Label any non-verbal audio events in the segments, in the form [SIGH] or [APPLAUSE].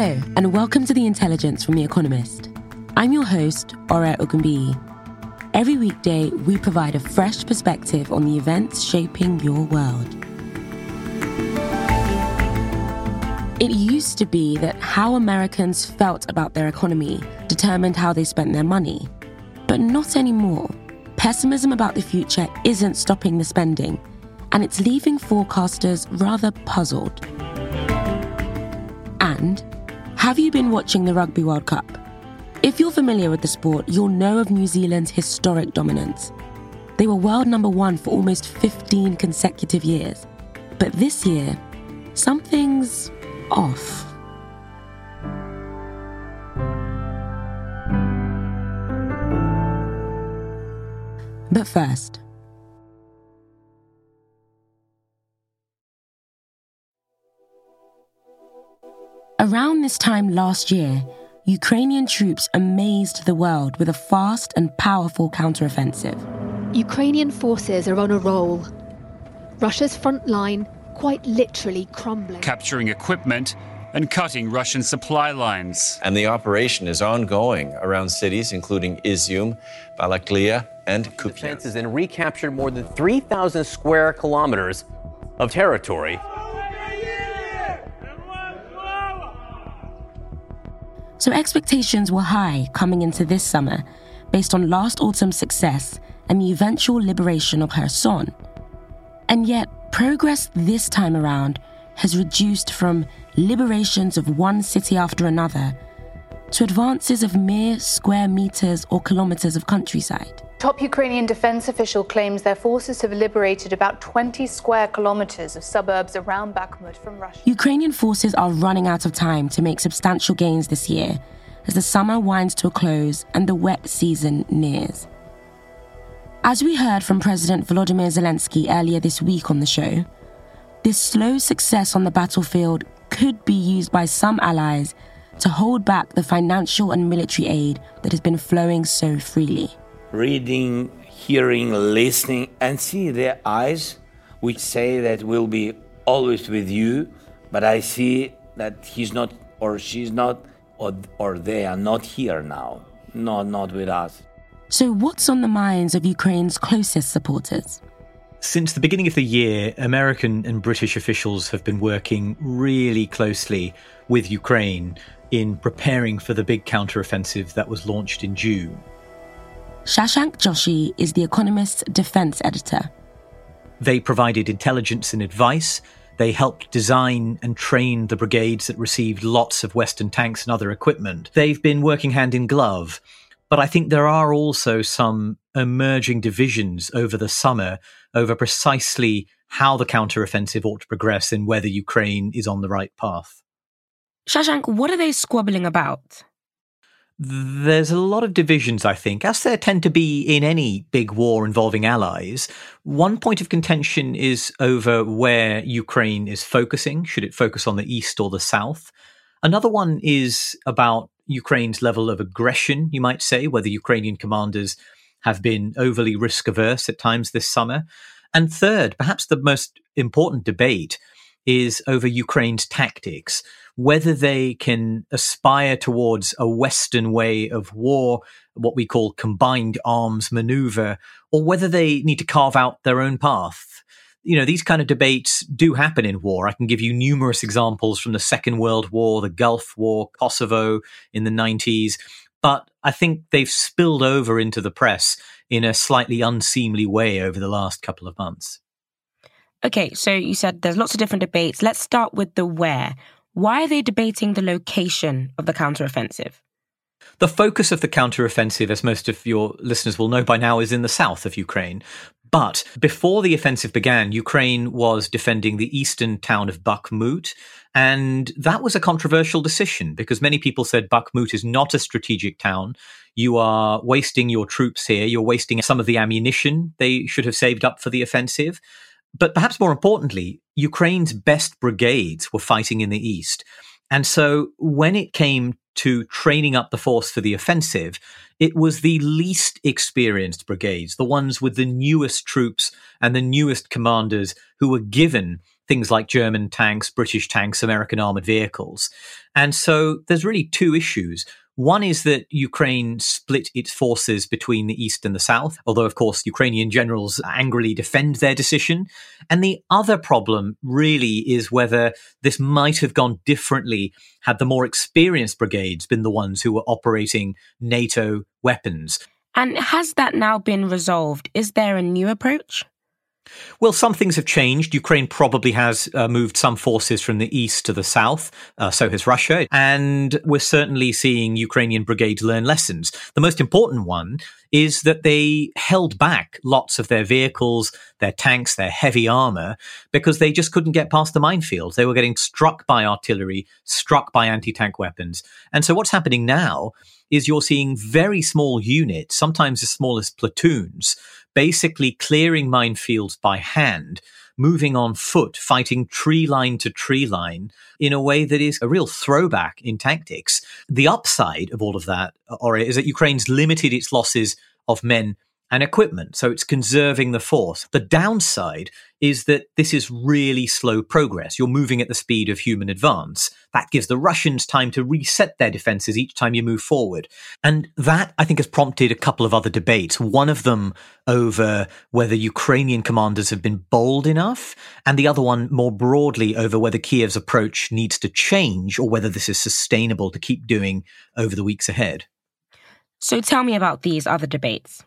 Hello, and welcome to The Intelligence from The Economist. I'm your host, Ore Ogunbiyi. Every weekday, we provide a fresh perspective on the events shaping your world. It used to be that how Americans felt about their economy determined how they spent their money. But not anymore. Pessimism about the future isn't stopping the spending, and it's leaving forecasters rather puzzled. And have you been watching the Rugby World Cup? If you're familiar with the sport, you'll know of New Zealand's historic dominance. They were world number one for almost 15 consecutive years. But this year, something's off. But first, Around this time last year, Ukrainian troops amazed the world with a fast and powerful counteroffensive. Ukrainian forces are on a roll. Russia's front line quite literally crumbling. capturing equipment and cutting Russian supply lines. And the operation is ongoing around cities including Izium, Balaklia, and Kupiansk. Defenses then recaptured more than 3,000 square kilometers of territory. So expectations were high coming into this summer based on last autumn's success and the eventual liberation of Kherson. And yet, progress this time around has reduced from liberations of one city after another to advances of mere square meters or kilometers of countryside. Top Ukrainian defense official claims their forces have liberated about 20 square kilometers of suburbs around Bakhmut from Russia. Ukrainian forces are running out of time to make substantial gains this year as the summer winds to a close and the wet season nears. As we heard from President Volodymyr Zelensky earlier this week on the show, this slow success on the battlefield could be used by some allies to hold back the financial and military aid that has been flowing so freely. Reading, hearing, listening, and see their eyes, which say that we'll be always with you, but I see that he's not or she's not or, or they are not here now, not, not with us. So, what's on the minds of Ukraine's closest supporters? Since the beginning of the year, American and British officials have been working really closely with Ukraine in preparing for the big counteroffensive that was launched in June. Shashank Joshi is The Economist's defense editor. They provided intelligence and advice. They helped design and train the brigades that received lots of Western tanks and other equipment. They've been working hand in glove. But I think there are also some emerging divisions over the summer over precisely how the counteroffensive ought to progress and whether Ukraine is on the right path. Shashank, what are they squabbling about? There's a lot of divisions, I think, as there tend to be in any big war involving allies. One point of contention is over where Ukraine is focusing. Should it focus on the east or the south? Another one is about Ukraine's level of aggression, you might say, whether Ukrainian commanders have been overly risk averse at times this summer. And third, perhaps the most important debate is over Ukraine's tactics, whether they can aspire towards a Western way of war, what we call combined arms maneuver, or whether they need to carve out their own path. You know, these kind of debates do happen in war. I can give you numerous examples from the Second World War, the Gulf War, Kosovo in the 90s, but I think they've spilled over into the press in a slightly unseemly way over the last couple of months. Okay, so you said there's lots of different debates. Let's start with the where. Why are they debating the location of the counteroffensive? The focus of the counteroffensive, as most of your listeners will know by now, is in the south of Ukraine. But before the offensive began, Ukraine was defending the eastern town of Bakhmut. And that was a controversial decision because many people said Bakhmut is not a strategic town. You are wasting your troops here. You're wasting some of the ammunition they should have saved up for the offensive. But perhaps more importantly, Ukraine's best brigades were fighting in the east. And so when it came to training up the force for the offensive, it was the least experienced brigades, the ones with the newest troops and the newest commanders who were given things like German tanks, British tanks, American armored vehicles. And so there's really two issues. One is that Ukraine split its forces between the East and the South, although, of course, Ukrainian generals angrily defend their decision. And the other problem really is whether this might have gone differently had the more experienced brigades been the ones who were operating NATO weapons. And has that now been resolved? Is there a new approach? Well, some things have changed. Ukraine probably has uh, moved some forces from the east to the south. Uh, so has Russia. And we're certainly seeing Ukrainian brigades learn lessons. The most important one is that they held back lots of their vehicles, their tanks, their heavy armor, because they just couldn't get past the minefields. They were getting struck by artillery, struck by anti tank weapons. And so what's happening now is you're seeing very small units, sometimes as small as platoons, basically clearing minefields by hand, moving on foot, fighting tree line to tree line in a way that is a real throwback in tactics. The upside of all of that, or is that Ukraine's limited its losses of men and equipment. So it's conserving the force. The downside is that this is really slow progress. You're moving at the speed of human advance. That gives the Russians time to reset their defenses each time you move forward. And that, I think, has prompted a couple of other debates. One of them over whether Ukrainian commanders have been bold enough, and the other one more broadly over whether Kiev's approach needs to change or whether this is sustainable to keep doing over the weeks ahead. So tell me about these other debates.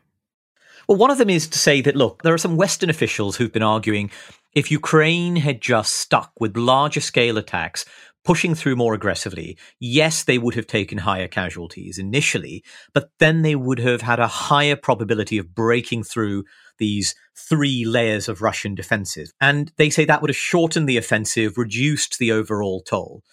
Well, one of them is to say that, look, there are some Western officials who've been arguing if Ukraine had just stuck with larger scale attacks, pushing through more aggressively, yes, they would have taken higher casualties initially, but then they would have had a higher probability of breaking through these three layers of Russian defenses. And they say that would have shortened the offensive, reduced the overall toll.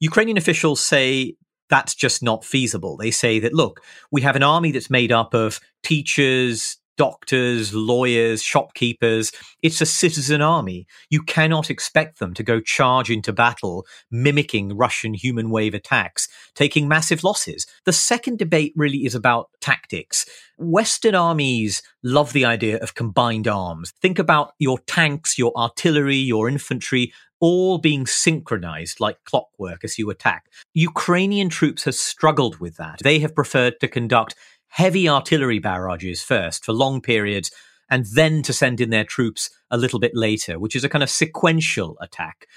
Ukrainian officials say that's just not feasible. They say that, look, we have an army that's made up of teachers, doctors, lawyers, shopkeepers. It's a citizen army. You cannot expect them to go charge into battle, mimicking Russian human wave attacks, taking massive losses. The second debate really is about tactics. Western armies love the idea of combined arms. Think about your tanks, your artillery, your infantry, all being synchronized like clockwork as you attack. Ukrainian troops have struggled with that. They have preferred to conduct heavy artillery barrages first for long periods and then to send in their troops a little bit later, which is a kind of sequential attack.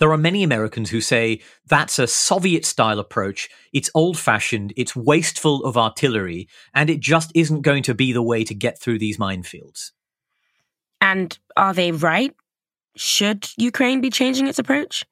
There are many Americans who say that's a Soviet style approach. It's old fashioned, it's wasteful of artillery, and it just isn't going to be the way to get through these minefields. And are they right? Should Ukraine be changing its approach?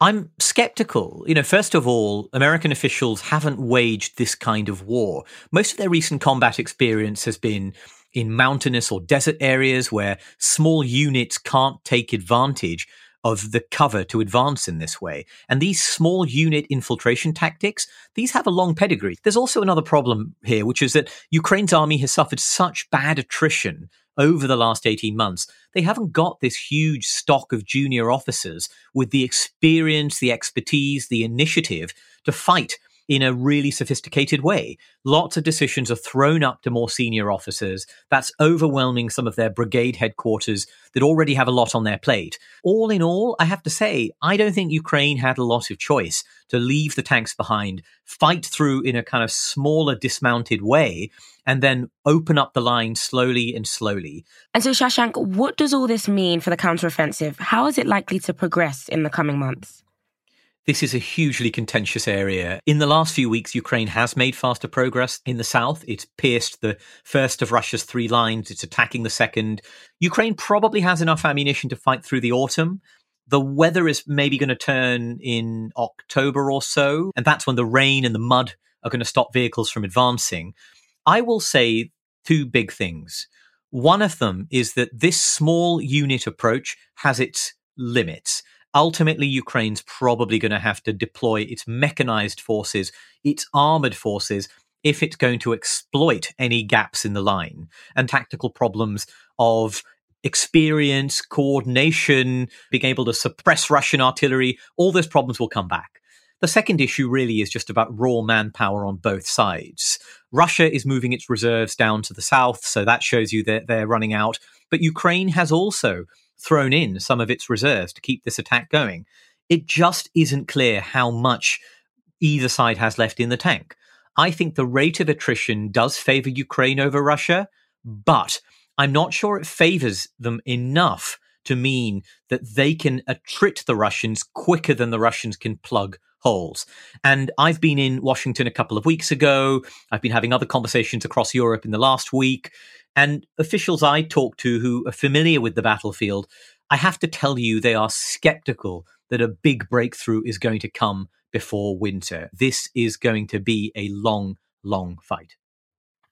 I'm skeptical. You know, first of all, American officials haven't waged this kind of war. Most of their recent combat experience has been in mountainous or desert areas where small units can't take advantage of the cover to advance in this way. And these small unit infiltration tactics, these have a long pedigree. There's also another problem here, which is that Ukraine's army has suffered such bad attrition over the last 18 months, they haven't got this huge stock of junior officers with the experience, the expertise, the initiative to fight in a really sophisticated way. Lots of decisions are thrown up to more senior officers. That's overwhelming some of their brigade headquarters that already have a lot on their plate. All in all, I have to say, I don't think Ukraine had a lot of choice to leave the tanks behind, fight through in a kind of smaller, dismounted way, and then open up the line slowly and slowly. And so, Shashank, what does all this mean for the counteroffensive? How is it likely to progress in the coming months? This is a hugely contentious area. In the last few weeks, Ukraine has made faster progress in the south. It's pierced the first of Russia's three lines, it's attacking the second. Ukraine probably has enough ammunition to fight through the autumn. The weather is maybe going to turn in October or so, and that's when the rain and the mud are going to stop vehicles from advancing. I will say two big things. One of them is that this small unit approach has its limits. Ultimately, Ukraine's probably going to have to deploy its mechanized forces, its armored forces, if it's going to exploit any gaps in the line and tactical problems of experience, coordination, being able to suppress Russian artillery, all those problems will come back. The second issue really is just about raw manpower on both sides. Russia is moving its reserves down to the south, so that shows you that they're running out. But Ukraine has also thrown in some of its reserves to keep this attack going. It just isn't clear how much either side has left in the tank. I think the rate of attrition does favor Ukraine over Russia, but I'm not sure it favors them enough to mean that they can attrit the Russians quicker than the Russians can plug holes. And I've been in Washington a couple of weeks ago. I've been having other conversations across Europe in the last week. And officials I talk to who are familiar with the battlefield, I have to tell you, they are skeptical that a big breakthrough is going to come before winter. This is going to be a long, long fight.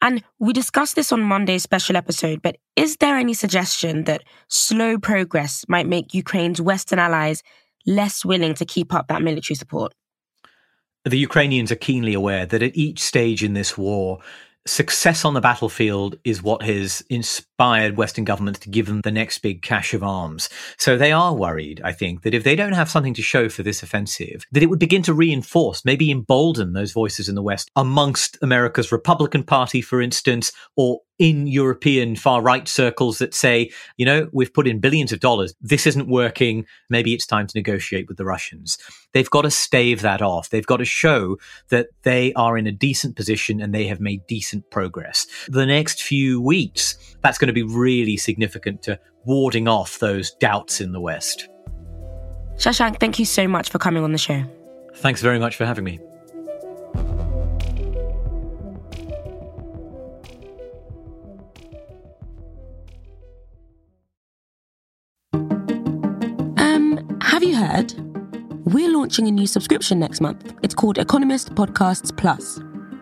And we discussed this on Monday's special episode, but is there any suggestion that slow progress might make Ukraine's Western allies less willing to keep up that military support? The Ukrainians are keenly aware that at each stage in this war, success on the battlefield is what has inspired Western governments to give them the next big cache of arms. So they are worried, I think, that if they don't have something to show for this offensive, that it would begin to reinforce, maybe embolden those voices in the West amongst America's Republican Party, for instance, or in European far right circles that say, you know, we've put in billions of dollars. This isn't working. Maybe it's time to negotiate with the Russians. They've got to stave that off. They've got to show that they are in a decent position and they have made decent progress. The next few weeks, that's going to be really significant to warding off those doubts in the West. Shashank, thank you so much for coming on the show. Thanks very much for having me. We're launching a new subscription next month. It's called Economist Podcasts Plus.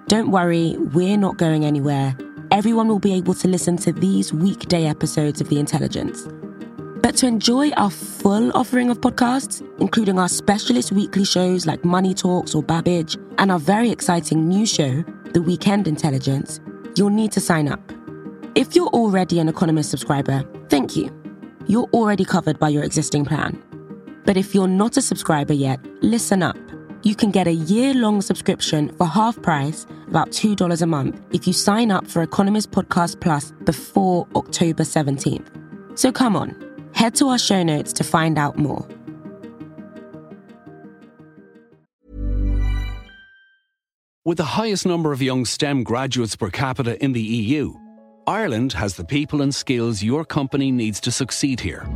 Don't worry, we're not going anywhere. Everyone will be able to listen to these weekday episodes of The Intelligence. But to enjoy our full offering of podcasts, including our specialist weekly shows like Money Talks or Babbage, and our very exciting new show, The Weekend Intelligence, you'll need to sign up. If you're already an Economist subscriber, thank you. You're already covered by your existing plan. But if you're not a subscriber yet, listen up. You can get a year long subscription for half price, about $2 a month, if you sign up for Economist Podcast Plus before October 17th. So come on, head to our show notes to find out more. With the highest number of young STEM graduates per capita in the EU, Ireland has the people and skills your company needs to succeed here.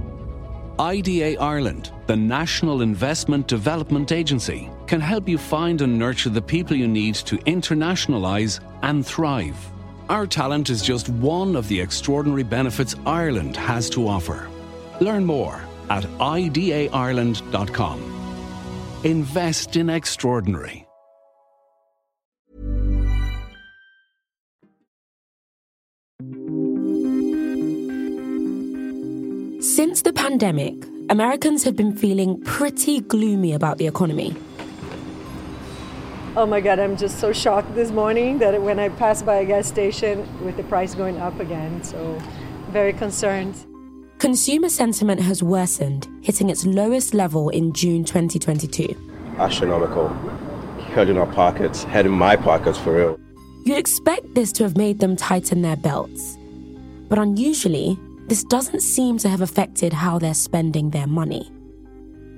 IDA Ireland, the National Investment Development Agency, can help you find and nurture the people you need to internationalise and thrive. Our talent is just one of the extraordinary benefits Ireland has to offer. Learn more at idaireland.com. Invest in extraordinary. Since the pandemic, Americans have been feeling pretty gloomy about the economy. Oh my God, I'm just so shocked this morning that when I passed by a gas station with the price going up again, so very concerned. Consumer sentiment has worsened, hitting its lowest level in June 2022. Astronomical. Head in our pockets, head in my pockets for real. You'd expect this to have made them tighten their belts. But unusually, this doesn't seem to have affected how they're spending their money.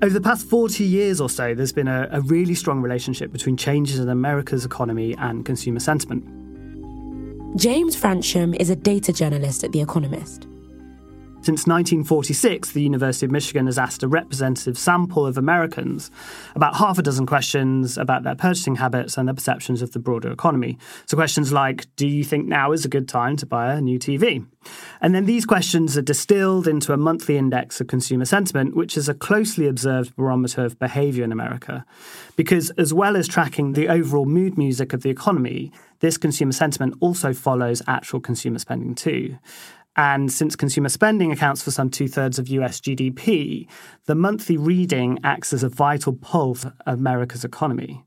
Over the past 40 years or so, there's been a, a, really strong relationship between changes in America's economy and consumer sentiment. James Fransham is a data journalist at The Economist. Since 1946, the University of Michigan has asked a representative sample of Americans about half a dozen questions about their purchasing habits and their perceptions of the broader economy. So, questions like Do you think now is a good time to buy a new TV? And then these questions are distilled into a monthly index of consumer sentiment, which is a closely observed barometer of behavior in America. Because, as well as tracking the overall mood music of the economy, this consumer sentiment also follows actual consumer spending too. And since consumer spending accounts for some two thirds of US GDP, the monthly reading acts as a vital pulse of America's economy.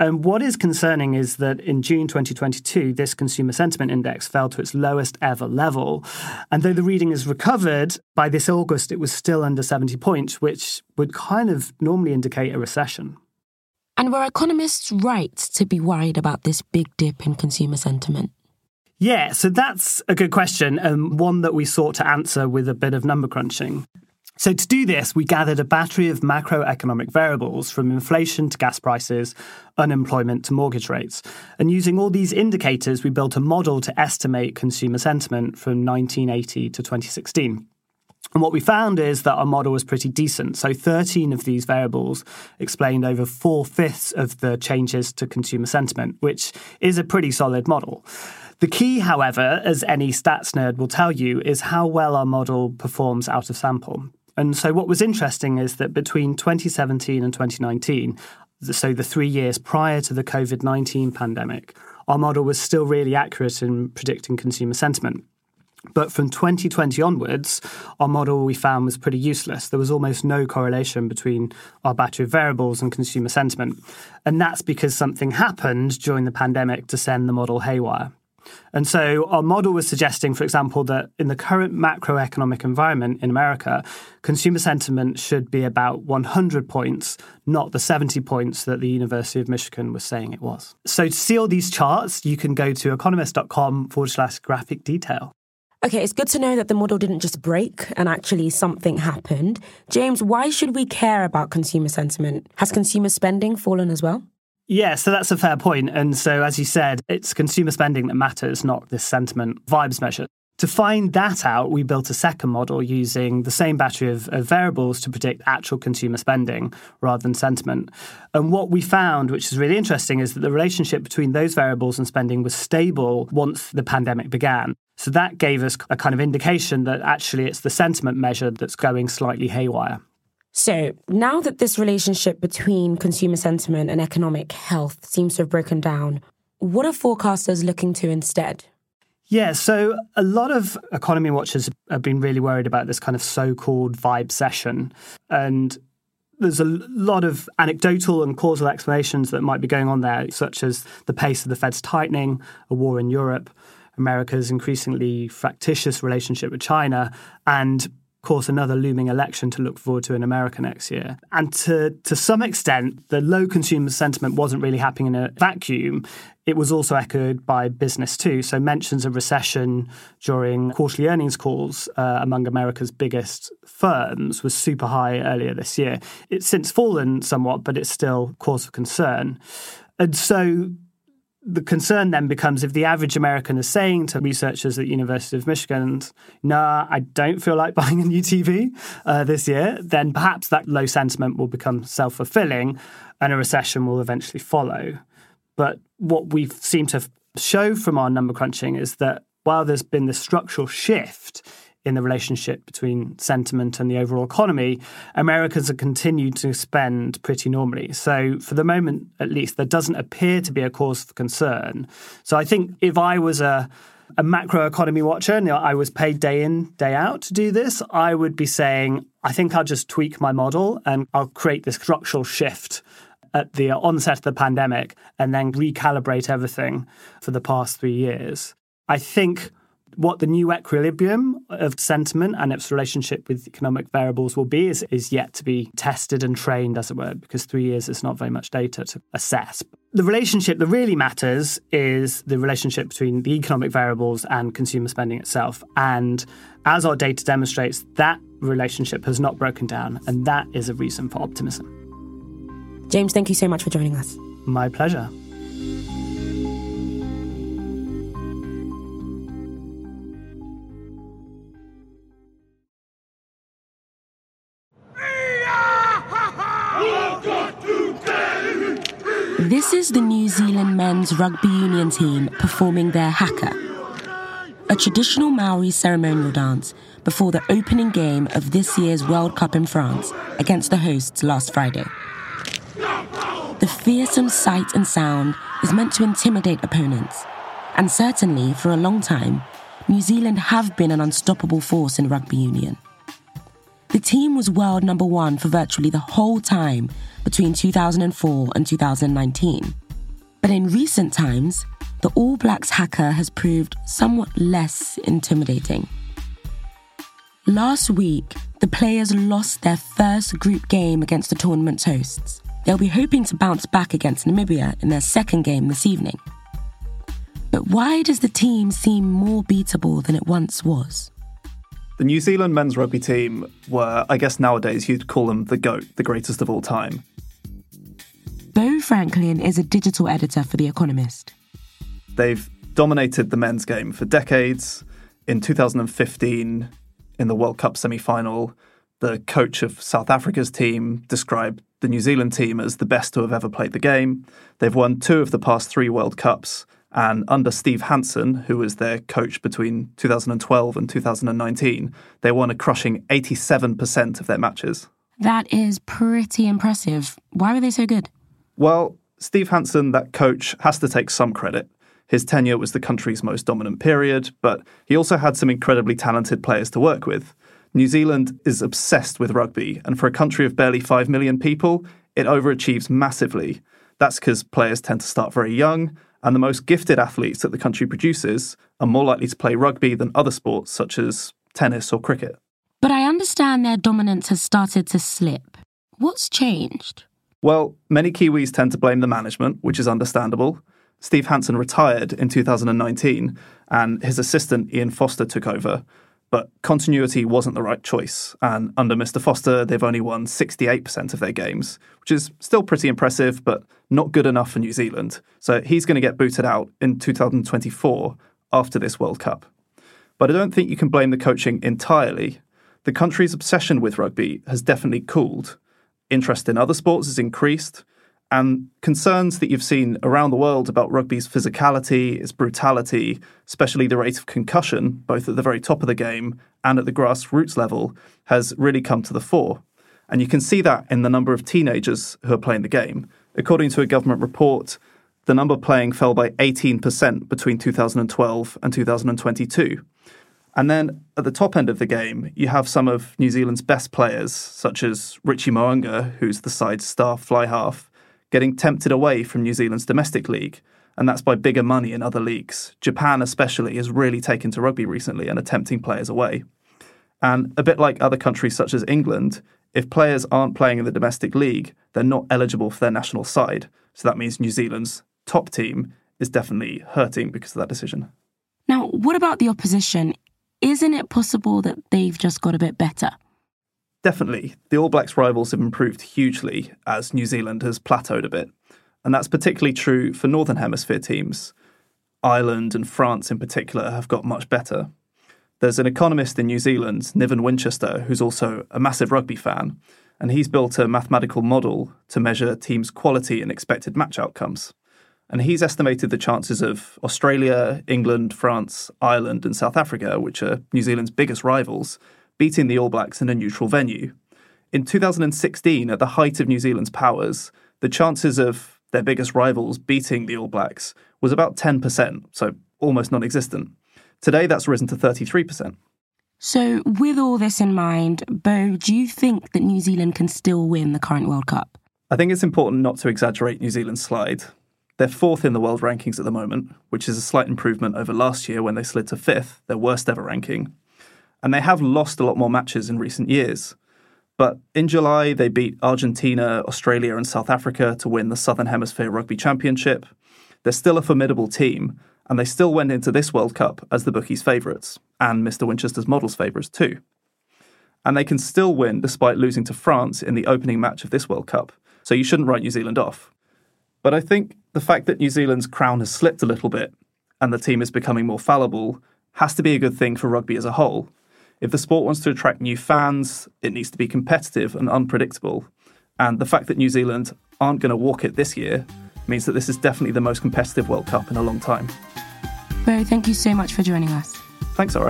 And what is concerning is that in June 2022, this consumer sentiment index fell to its lowest ever level. And though the reading has recovered, by this August, it was still under 70 points, which would kind of normally indicate a recession. And were economists right to be worried about this big dip in consumer sentiment? Yeah, so that's a good question, and one that we sought to answer with a bit of number crunching. So, to do this, we gathered a battery of macroeconomic variables from inflation to gas prices, unemployment to mortgage rates. And using all these indicators, we built a model to estimate consumer sentiment from 1980 to 2016. And what we found is that our model was pretty decent. So 13 of these variables explained over four fifths of the changes to consumer sentiment, which is a pretty solid model. The key, however, as any stats nerd will tell you, is how well our model performs out of sample. And so, what was interesting is that between 2017 and 2019, so the three years prior to the COVID 19 pandemic, our model was still really accurate in predicting consumer sentiment. But from 2020 onwards, our model we found was pretty useless. There was almost no correlation between our battery of variables and consumer sentiment. And that's because something happened during the pandemic to send the model haywire. And so our model was suggesting, for example, that in the current macroeconomic environment in America, consumer sentiment should be about 100 points, not the 70 points that the University of Michigan was saying it was. So to see all these charts, you can go to economist.com forward slash graphic detail. Okay, it's good to know that the model didn't just break and actually something happened. James, why should we care about consumer sentiment? Has consumer spending fallen as well? Yeah, so that's a fair point. And so, as you said, it's consumer spending that matters, not this sentiment vibes measure. To find that out, we built a second model using the same battery of, of, variables to predict actual consumer spending rather than sentiment. And what we found, which is really interesting, is that the relationship between those variables and spending was stable once the pandemic began. So that gave us a kind of indication that actually it's the sentiment measure that's going slightly haywire. So, now that this relationship between consumer sentiment and economic health seems to have broken down, what are forecasters looking to instead? Yeah, so a lot of economy watchers have been really worried about this kind of so called vibecession. And there's a lot of anecdotal and causal explanations that might be going on there, such as the pace of the Fed's tightening, a war in Europe, America's increasingly fractious relationship with China, and course, another looming election to look forward to in America next year. And to, to some extent, the low consumer sentiment wasn't really happening in a vacuum. It was also echoed by business too. So, mentions of recession during quarterly earnings calls uh, among America's biggest firms was super high earlier this year. It's since fallen somewhat, but it's still cause for concern. And so the concern then becomes if the average American is saying to researchers at University of Michigan, "Nah, I don't feel like [LAUGHS] buying a new TV uh, this year," then perhaps that low sentiment will become self fulfilling, and a recession will eventually follow. But what we've seemed to show from our number crunching is that while there's been this structural shift in the relationship between sentiment and the overall economy, Americans have continued to spend pretty normally. So, for the moment, at least, there doesn't appear to be a cause for concern. So, I think if I was a a macroeconomy watcher and I was paid day in, day out to do this, I would be saying, I think I'll just tweak my model and I'll create this structural shift at the onset of the pandemic and then recalibrate everything for the past three years. I think what the new equilibrium of sentiment and its relationship with economic variables will be is, is yet to be tested and trained, as it were, because three years is not very much data to assess. The relationship that really matters is the relationship between the economic variables and consumer spending itself. And as our data demonstrates, that relationship has not broken down, and that is a reason for optimism. James, thank you so much for joining us. My pleasure. Men's rugby union team performing their haka, a traditional Maori ceremonial dance before the opening game of this year's World Cup in France against the hosts last Friday. The fearsome sight and sound is meant to intimidate opponents, and certainly for a long time, New Zealand have been an unstoppable force in rugby union. The team was world number one for virtually the whole time between 2004 and 2019. But in recent times, the All Blacks haka has proved somewhat less intimidating. Last week, the players lost their first group game against the tournament's hosts. They'll be hoping to bounce back against Namibia in their second game this evening. But why does the team seem more beatable than it once was? The New Zealand men's rugby team were, I guess nowadays you'd call them the GOAT, the greatest of all time. Beau Franklin is a digital editor for The Economist. They've dominated the men's game for decades. In 2015, in the World Cup semi final, the coach of South Africa's team described the New Zealand team as the best to have ever played the game. They've won two of the past three World Cups and under Steve Hansen, who was their coach between 2012 and 2019, they won a crushing 87% of their matches. That is pretty impressive. Why were they so good? Well, Steve Hansen, that coach, has to take some credit. His tenure was the country's most dominant period, but he also had some incredibly talented players to work with. New Zealand is obsessed with rugby, and for a country of barely 5 million people, it overachieves massively. That's because players tend to start very young, and the most gifted athletes that the country produces are more likely to play rugby than other sports such as tennis or cricket. But I understand their dominance has started to slip. What's changed? Well, many Kiwis tend to blame the management, which is understandable. Steve Hansen retired in 2019, and his assistant Ian Foster took over. But continuity wasn't the right choice, and under Mr. Foster, they've only won 68% of their games, which is still pretty impressive, but not good enough for New Zealand. So he's going to get booted out in 2024 after this World Cup. But I don't think you can blame the coaching entirely. The country's obsession with rugby has definitely cooled. Interest in other sports has increased, and concerns that you've seen around the world about rugby's physicality, its brutality, especially the rate of concussion, both at the very top of the game and at the grassroots level, has really come to the fore. And you can see that in the number of teenagers who are playing the game. According to a government report, the number playing fell by 18% between 2012 and 2022. And then at the top end of the game, you have some of New Zealand's best players, such as Richie Mo'unga, who's the side's star fly half, getting tempted away from New Zealand's domestic league, and that's by bigger money in other leagues. Japan, especially, has really taken to rugby recently and are tempting players away. And a bit like other countries such as England, if players aren't playing in the domestic league, they're not eligible for their national side. So that means New Zealand's top team is definitely hurting because of that decision. Now, what about the opposition? Isn't it possible that they've just got a bit better? Definitely. The All Blacks' rivals have improved hugely as New Zealand has plateaued a bit. And that's particularly true for Northern Hemisphere teams. Ireland and France, in particular, have got much better. There's an economist in New Zealand, Niven Winchester, who's also a massive rugby fan, and he's built a mathematical model to measure teams' quality and expected match outcomes. And he's estimated the chances of Australia, England, France, Ireland, and South Africa, which are New Zealand's biggest rivals, beating the All Blacks in a neutral venue. In 2016, at the height of New Zealand's powers, the chances of their biggest rivals beating the All Blacks was about 10%, so almost non existent. Today, that's risen to 33%. So, with all this in mind, Beau, do you think that New Zealand can still win the current World Cup? I think it's important not to exaggerate New Zealand's slide. They're fourth in the world rankings at the moment, which is a slight improvement over last year when they slid to fifth, their worst ever ranking and they have lost a lot more matches in recent years. But in July, they beat Argentina, Australia, and South Africa to win the Southern Hemisphere Rugby Championship. They're still a formidable team, and they still went into this World Cup as the bookies' favourites, and Mr. Winchester's models' favourites too. And they can still win despite losing to France in the opening match of this World Cup, so you shouldn't write New Zealand off. But I think the fact that New Zealand's crown has slipped a little bit and the team is becoming more fallible has to be a good thing for rugby as a whole if the sport wants to attract new fans, it needs to be competitive and unpredictable. And the fact that New Zealand aren't going to walk it this year means that this is definitely the most competitive World Cup in a long time. Beau, thank you so much for joining us. Thanks, all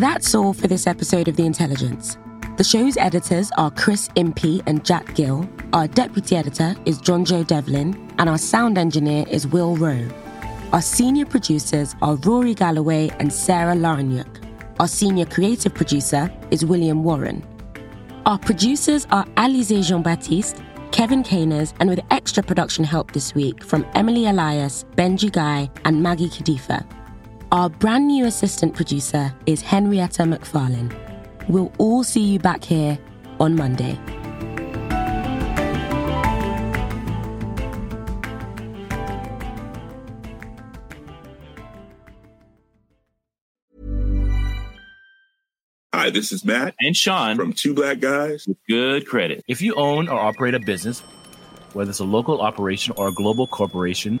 That's all for this episode of The Intelligence. The show's editors are Chris Impey and Jack Gill. Our deputy editor is John Joe Devlin, and our sound engineer is Will Rowe. Our senior producers are Rory Galloway and Sarah Larniuk. Our senior creative producer is William Warren. Our producers are Alize Jean Baptiste, Kevin Caners, and with extra production help this week from Emily Elias, Benji Guy, and Maggie Kadifa. Our brand new assistant producer is Henrietta McFarlane. We'll all see you back here on Monday. Hi, this is Matt and Sean from Two Black Guys with Good Credit. If you own or operate a business, whether it's a local operation or a global corporation,